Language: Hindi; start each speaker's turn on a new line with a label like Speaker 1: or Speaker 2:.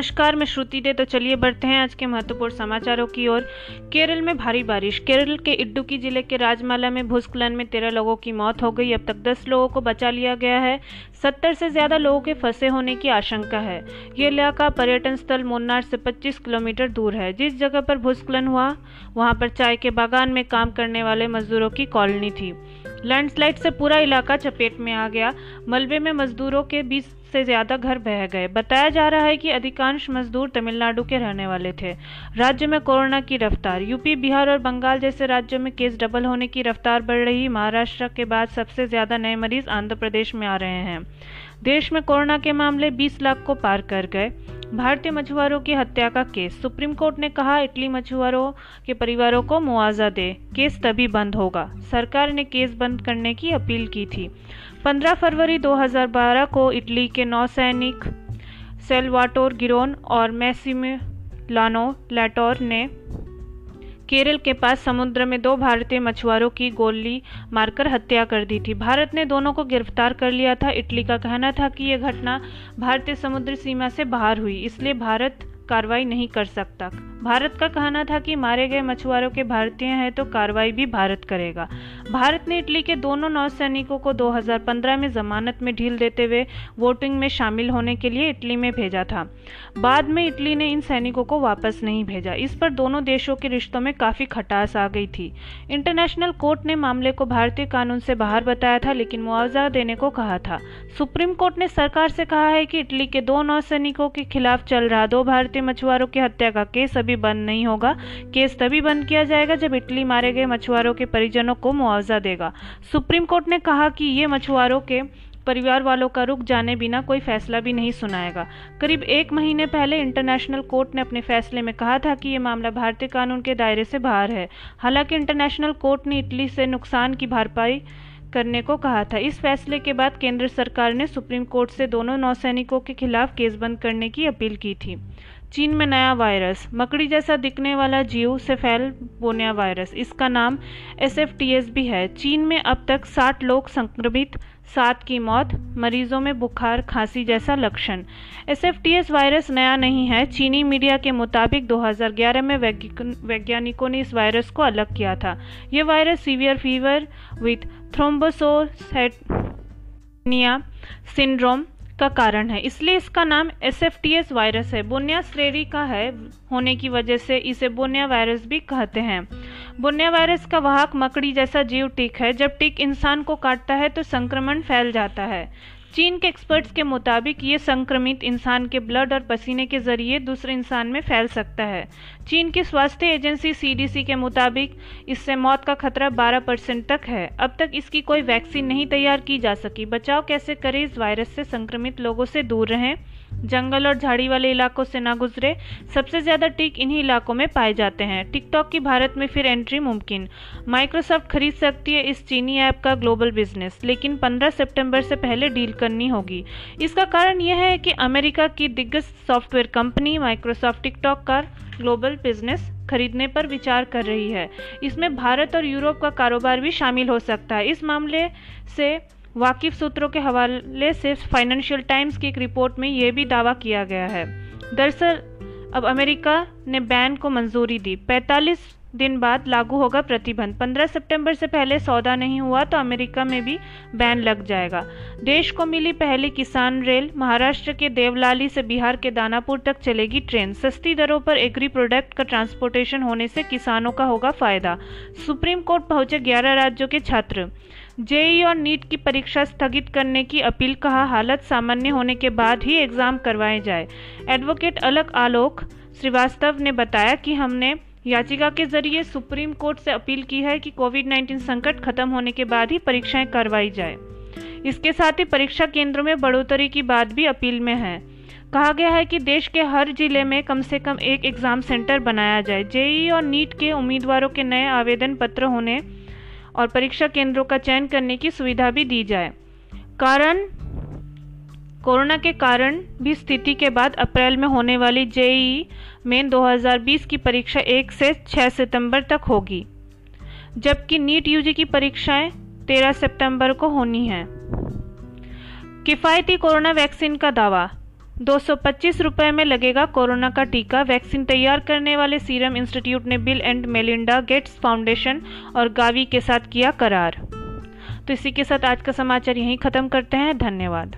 Speaker 1: नमस्कार, मैं श्रुति दे। तो चलिए बढ़ते हैं आज के महत्वपूर्ण समाचारों की ओर। केरल में भारी बारिश। केरल के इड्डुकी ज़िले के राजमाला में भूस्खलन में तेरह लोगों की मौत हो गई। अब तक दस लोगों को बचा लिया गया है। सत्तर से ज़्यादा लोगों के फंसे होने की आशंका है। ये इलाका पर्यटन स्थल मुन्नार से 25 किलोमीटर दूर है। जिस जगह पर भूस्खलन हुआ, वहाँ पर चाय के बागान में काम करने वाले मजदूरों की कॉलोनी थी। लैंडस्लाइड से पूरा इलाका चपेट में आ गया। मलबे में मजदूरों के बीच से ज़्यादा घर बह गए। बताया जा रहा है कि अधिकांश मजदूर तमिलनाडु के रहने वाले थे। राज्य में कोरोना की रफ्तार, यूपी, बिहार और बंगाल जैसे राज्यों में केस डबल होने की रफ्तार बढ़ रही। महाराष्ट्र के बाद सबसे ज़्यादा नए मरीज़ आंध्र प्रदेश में आ रहे हैं। देश में कोरोना के मामले 20 लाख को पार कर गए। भारतीय मछुआरों की हत्या का केस। सुप्रीम कोर्ट ने कहा, इटली मछुआरों के परिवारों को मुआवजा दे। केस तभी बंद होगा। सरकार ने केस बंद करने की अपील की थी। 15 फरवरी 2012 को इटली के नौ सैनिक सेलवाटोर गिरोन और मैसिमिलानो लैटोर ने केरल के पास समुद्र में दो भारतीय मछुआरों की गोली मारकर हत्या कर दी थी। भारत ने दोनों को गिरफ़्तार कर लिया था। इटली का कहना था कि यह घटना भारतीय समुद्र सीमा से बाहर हुई, इसलिए भारत कार्रवाई नहीं कर सकता। भारत का कहना था कि मारे गए मछुआरों के भारतीय हैं तो कार्रवाई भी भारत करेगा। भारत ने इटली के दोनों नौसैनिकों को 2015 में जमानत में ढील देते हुए वोटिंग में शामिल होने के लिए इटली में भेजा था। बाद में इटली ने इन सैनिकों को वापस नहीं भेजा। इस पर दोनों देशों के रिश्तों में काफ़ी खटास आ गई थी। इंटरनेशनल कोर्ट ने मामले को भारतीय कानून से बाहर बताया था, लेकिन मुआवजा देने को कहा था। सुप्रीम कोर्ट ने सरकार से कहा है कि इटली के दो नौसैनिकों के खिलाफ चल रहा दो भारतीय मछुआरों की हत्या का केस अभी बंद नहीं होगा। केस तभी बंद किया जाएगा जब इटली मारे गए मछुआरों के परिजनों को मुआवजा देगा। सुप्रीम कोर्ट ने कहा कि ये मछुआरों के परिवार वालों का रुक जाने बिना कोई फैसला भी नहीं सुनाएगा। करीब एक महीने पहले इंटरनेशनल कोर्ट ने अपने फैसले में कहा था कि ये मामला भारतीय कानून के दायरे से बाहर है। हालाँकि इंटरनेशनल कोर्ट ने इटली से नुकसान की भरपाई करने को कहा था। इस फैसले के बाद केंद्र सरकार ने सुप्रीम कोर्ट से दोनों नौसैनिकों के खिलाफ केस बंद करने की अपील की थी। चीन में नया वायरस। मकड़ी जैसा दिखने वाला जीव से फैल बोनिया वायरस इसका नाम एस एफ़ टी एस भी है। चीन में अब तक 60 लोग संक्रमित, सात की मौत, मरीजों में बुखार, खांसी जैसा लक्षण। S F T S virus नया नहीं है। चीनी मीडिया के मुताबिक 2011 में वैज्ञानिकों ने इस वायरस को अलग किया था। यह virus severe fever with thrombocytopenia syndrome का कारण है। इसलिए इसका नाम एसएफटीएस वायरस है। बोनिया श्रेणी का है, होने की वजह से इसे बोनिया वायरस भी कहते हैं। बोनिया वायरस का वाहक मकड़ी जैसा जीव टिक है। जब टिक इंसान को काटता है तो संक्रमण फैल जाता है। चीन के एक्सपर्ट्स के मुताबिक ये संक्रमित इंसान के ब्लड और पसीने के ज़रिए दूसरे इंसान में फैल सकता है। चीन की स्वास्थ्य एजेंसी सीडीसी के मुताबिक इससे मौत का खतरा 12 परसेंट तक है। अब तक इसकी कोई वैक्सीन नहीं तैयार की जा सकी। बचाव कैसे करें इस वायरस से संक्रमित लोगों से दूर रहें? जंगल और झाड़ी वाले इलाकों से ना गुजरे, सबसे ज़्यादा टिक इन्हीं इलाकों में पाए जाते हैं। टिकटॉक की भारत में फिर एंट्री मुमकिन। माइक्रोसॉफ्ट खरीद सकती है इस चीनी ऐप का ग्लोबल बिज़नेस, लेकिन 15 सितंबर से पहले डील करनी होगी। इसका कारण यह है कि अमेरिका की दिग्गज सॉफ्टवेयर कंपनी माइक्रोसॉफ्ट टिकटॉक का ग्लोबल बिज़नेस खरीदने पर विचार कर रही है। इसमें भारत और यूरोप का कारोबार भी शामिल हो सकता है। इस मामले से वाकिफ सूत्रों के हवाले से फाइनेंशियल टाइम्स की एक रिपोर्ट में यह भी दावा किया गया है। दरअसल, अब अमेरिका ने बैन को मंजूरी दी। 45 दिन बाद लागू होगा प्रतिबंध। 15 सितंबर से पहले सौदा नहीं हुआ तो अमेरिका में भी बैन लग जाएगा। देश को मिली पहली किसान रेल महाराष्ट्र के देवलाली से बिहार के दानापुर तक चलेगी ट्रेन। सस्ती दरों पर एग्री प्रोडक्ट का ट्रांसपोर्टेशन होने से किसानों का होगा फ़ायदा। सुप्रीम कोर्ट पहुँचे 11 राज्यों के छात्र। जेई और नीट की परीक्षा स्थगित करने की अपील कहा। हालत सामान्य होने के बाद ही एग्ज़ाम करवाए जाए। एडवोकेट अलग आलोक श्रीवास्तव ने बताया कि हमने याचिका के ज़रिए सुप्रीम कोर्ट से अपील की है कि कोविड 19 संकट खत्म होने के बाद ही परीक्षाएँ करवाई जाए। इसके साथ ही परीक्षा केंद्रों में बढ़ोतरी की बात भी अपील में है। कहा गया है कि देश के हर ज़िले में कम से कम एक एग्ज़ाम सेंटर बनाया जाए। जेई और नीट के उम्मीदवारों के नए आवेदन पत्र होने और परीक्षा केंद्रों का चयन करने की सुविधा भी दी जाए। कारण? कोरोना के कारण भी स्थिति के बाद अप्रैल में होने वाली जेई मेन 2020 की परीक्षा 1 से 6 सितंबर तक होगी, जबकि नीट यूजी की परीक्षाएँ 13 सितंबर को होनी है। किफ़ायती कोरोना वैक्सीन का दावा दो सौ पच्चीस रुपये में लगेगा कोरोना का टीका। वैक्सीन तैयार करने वाले सीरम इंस्टीट्यूट ने Bill and Melinda Gates Foundation और गावी के साथ किया करार। तो इसी के साथ आज का समाचार यहीं ख़त्म करते हैं। धन्यवाद।